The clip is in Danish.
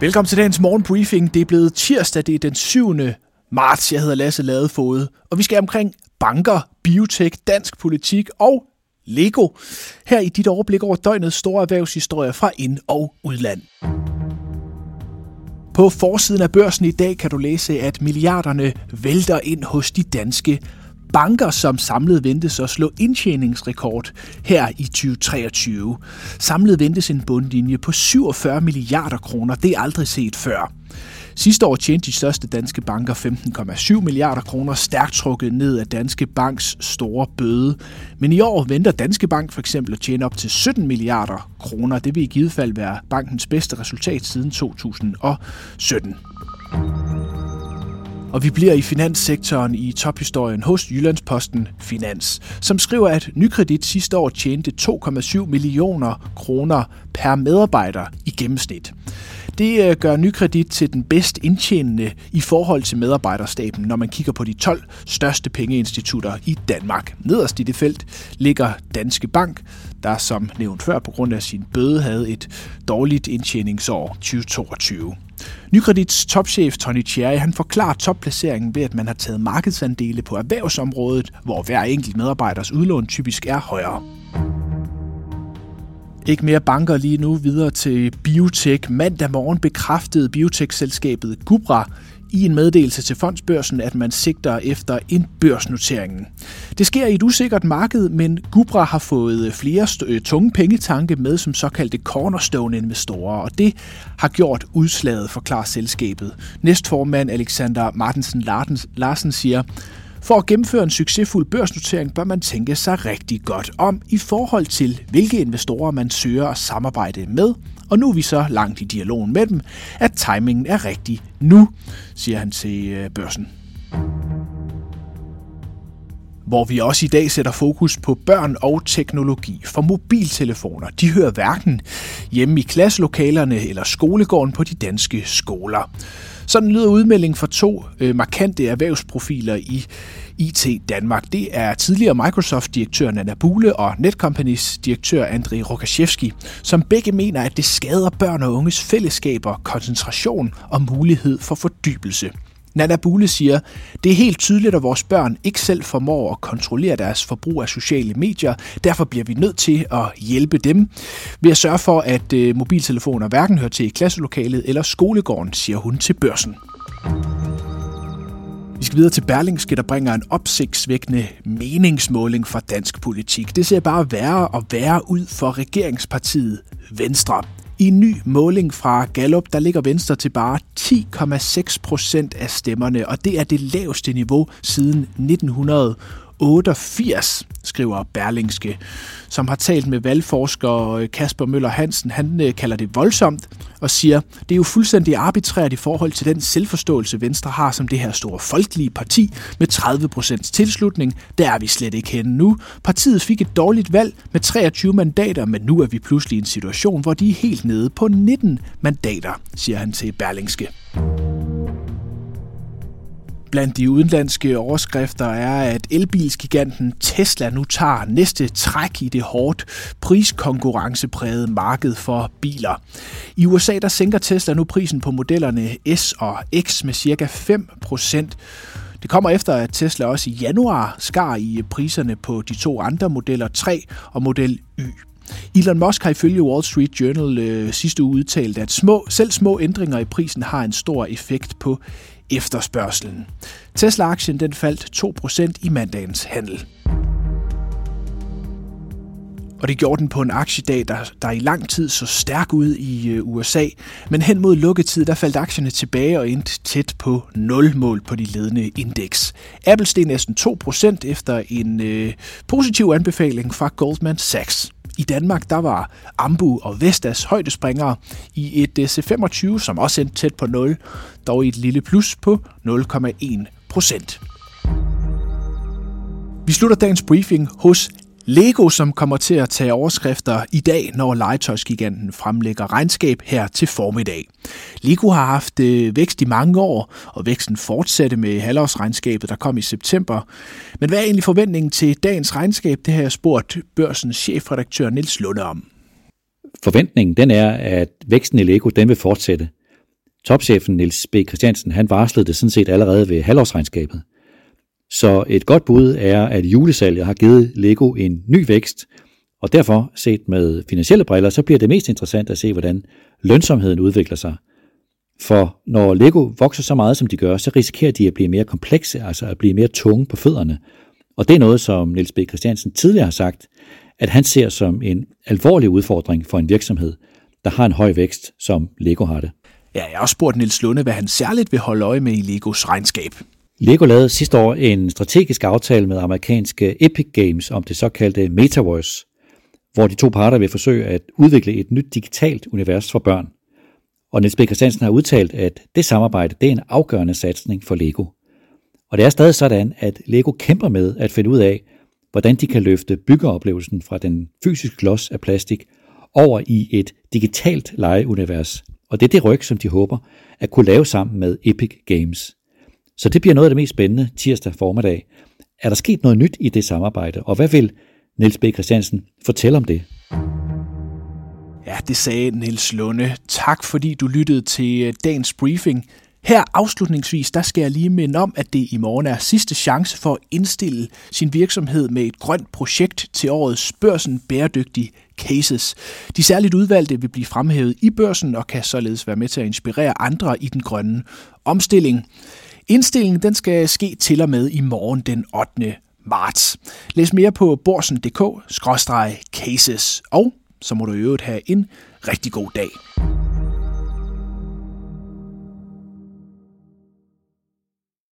Velkommen til dagens morgenbriefing. Det er blevet tirsdag, det er den 7. marts. Jeg hedder Lasse Ladefod, og vi skal omkring banker, biotek, dansk politik og Lego. Her i dit overblik over døgnets store erhvervshistorier fra ind- og udland. På forsiden af børsen i dag kan du læse, at milliarderne vælter ind hos de danske banker, som samlet ventes at slå indtjeningsrekord her i 2023. Samlet ventes en bundlinje på 47 milliarder kroner. Det er aldrig set før. Sidste år tjente de største danske banker 15,7 milliarder kroner, stærkt trukket ned af Danske Banks store bøde. Men i år venter Danske Bank for eksempel at tjene op til 17 milliarder kroner. Det vil i givet fald være bankens bedste resultat siden 2017. Og vi bliver i finanssektoren i tophistorien hos Jyllandsposten Finans, som skriver, at Nykredit sidste år tjente 2,7 millioner kroner per medarbejder i gennemsnit. Det øh, gør Nykredit til den bedst indtjenende i forhold til medarbejderstaben, når man kigger på de 12 største pengeinstitutter i Danmark. Nederst i det felt ligger Danske Bank, der som nævnt før på grund af sin bøde havde et dårligt indtjeningsår 2022. Nykredits topchef Tony Thierry han forklarer topplaceringen ved, at man har taget markedsandele på erhvervsområdet, hvor hver enkelt medarbejders udlån typisk er højere. Ikke mere banker lige nu videre til Biotech. Mandag morgen bekræftede Biotech-selskabet Gubra i en meddelelse til fondsbørsen, at man sigter efter en børsnotering. Det sker i et usikkert marked, men Gubra har fået flere øh, tunge pengetanke med som såkaldte cornerstone-investorer, og det har gjort udslaget, forklarer selskabet. Næstformand Alexander Martensen Larsen siger, for at gennemføre en succesfuld børsnotering bør man tænke sig rigtig godt om i forhold til, hvilke investorer man søger at samarbejde med, og nu er vi så langt i dialogen med dem, at timingen er rigtig nu, siger han til øh, børsen hvor vi også i dag sætter fokus på børn og teknologi. For mobiltelefoner, de hører hverken hjemme i klasselokalerne eller skolegården på de danske skoler. Sådan lyder udmeldingen for to øh, markante erhvervsprofiler i IT Danmark. Det er tidligere Microsoft-direktør Nana Bule og Netcompanies direktør Andrei Rokashevski, som begge mener, at det skader børn og unges fællesskaber, koncentration og mulighed for fordybelse. Nana Bule siger, det er helt tydeligt, at vores børn ikke selv formår at kontrollere deres forbrug af sociale medier. Derfor bliver vi nødt til at hjælpe dem ved at sørge for, at øh, mobiltelefoner hverken hører til i klasselokalet eller skolegården, siger hun til børsen. Vi skal videre til Berlingske, der bringer en opsigtsvækkende meningsmåling for dansk politik. Det ser bare værre og værre ud for regeringspartiet Venstre. I en ny måling fra Gallup, der ligger Venstre til bare 10,6 procent af stemmerne, og det er det laveste niveau siden 1900. 88, skriver Berlingske, som har talt med valgforsker øh, Kasper Møller Hansen. Han øh, kalder det voldsomt og siger, det er jo fuldstændig arbitrært i forhold til den selvforståelse, Venstre har som det her store folkelige parti med 30 procents tilslutning. Der er vi slet ikke henne nu. Partiet fik et dårligt valg med 23 mandater, men nu er vi pludselig i en situation, hvor de er helt nede på 19 mandater, siger han til Berlingske. Blandt de udenlandske overskrifter er, at elbilsgiganten Tesla nu tager næste træk i det hårdt priskonkurrenceprægede marked for biler. I USA der sænker Tesla nu prisen på modellerne S og X med cirka 5 procent. Det kommer efter, at Tesla også i januar skar i priserne på de to andre modeller 3 og model Y. Elon Musk har ifølge Wall Street Journal øh, sidste uge udtalt, at små, selv små ændringer i prisen har en stor effekt på efterspørgselen. Tesla-aktien den faldt 2% i mandagens handel. Og det gjorde den på en aktiedag, der, der i lang tid så stærk ud i øh, USA. Men hen mod lukketid, der faldt aktierne tilbage og endte tæt på 0 mål på de ledende indeks. Apple steg næsten 2% efter en øh, positiv anbefaling fra Goldman Sachs. I Danmark der var Ambu og Vestas højdespringere i et eh, C25, som også endte tæt på 0, dog i et lille plus på 0,1 procent. Vi slutter dagens briefing hos Lego, som kommer til at tage overskrifter i dag, når legetøjsgiganten fremlægger regnskab her til formiddag. Lego har haft øh, vækst i mange år, og væksten fortsatte med halvårsregnskabet, der kom i september. Men hvad er egentlig forventningen til dagens regnskab? Det har jeg spurgt børsens chefredaktør Nils Lunde om. Forventningen den er, at væksten i Lego den vil fortsætte. Topchefen Niels B. Christiansen, han varslede det sådan set allerede ved halvårsregnskabet. Så et godt bud er, at julesalget har givet Lego en ny vækst, og derfor set med finansielle briller, så bliver det mest interessant at se, hvordan lønsomheden udvikler sig. For når Lego vokser så meget, som de gør, så risikerer de at blive mere komplekse, altså at blive mere tunge på fødderne. Og det er noget, som Niels B. Christiansen tidligere har sagt, at han ser som en alvorlig udfordring for en virksomhed, der har en høj vækst, som Lego har det. Ja, jeg har også spurgt Niels Lunde, hvad han særligt vil holde øje med i Legos regnskab. Lego lavede sidste år en strategisk aftale med amerikanske Epic Games om det såkaldte Metaverse, hvor de to parter vil forsøge at udvikle et nyt digitalt univers for børn. Og Niels B. Christiansen har udtalt, at det samarbejde det er en afgørende satsning for Lego. Og det er stadig sådan, at Lego kæmper med at finde ud af, hvordan de kan løfte byggeoplevelsen fra den fysiske klods af plastik over i et digitalt legeunivers. Og det er det ryg, som de håber at kunne lave sammen med Epic Games. Så det bliver noget af det mest spændende tirsdag formiddag. Er der sket noget nyt i det samarbejde, og hvad vil Niels B. Christiansen fortælle om det? Ja, det sagde Niels Lunde. Tak fordi du lyttede til øh, dagens briefing. Her afslutningsvis, der skal jeg lige minde om, at det i morgen er sidste chance for at indstille sin virksomhed med et grønt projekt til årets Børsen Bæredygtig Cases. De særligt udvalgte vil blive fremhævet i børsen og kan således være med til at inspirere andre i den grønne omstilling. Indstillingen den skal ske til og med i morgen den 8. marts. Læs mere på borsen.dk-cases, og så må du i øvrigt have en rigtig god dag.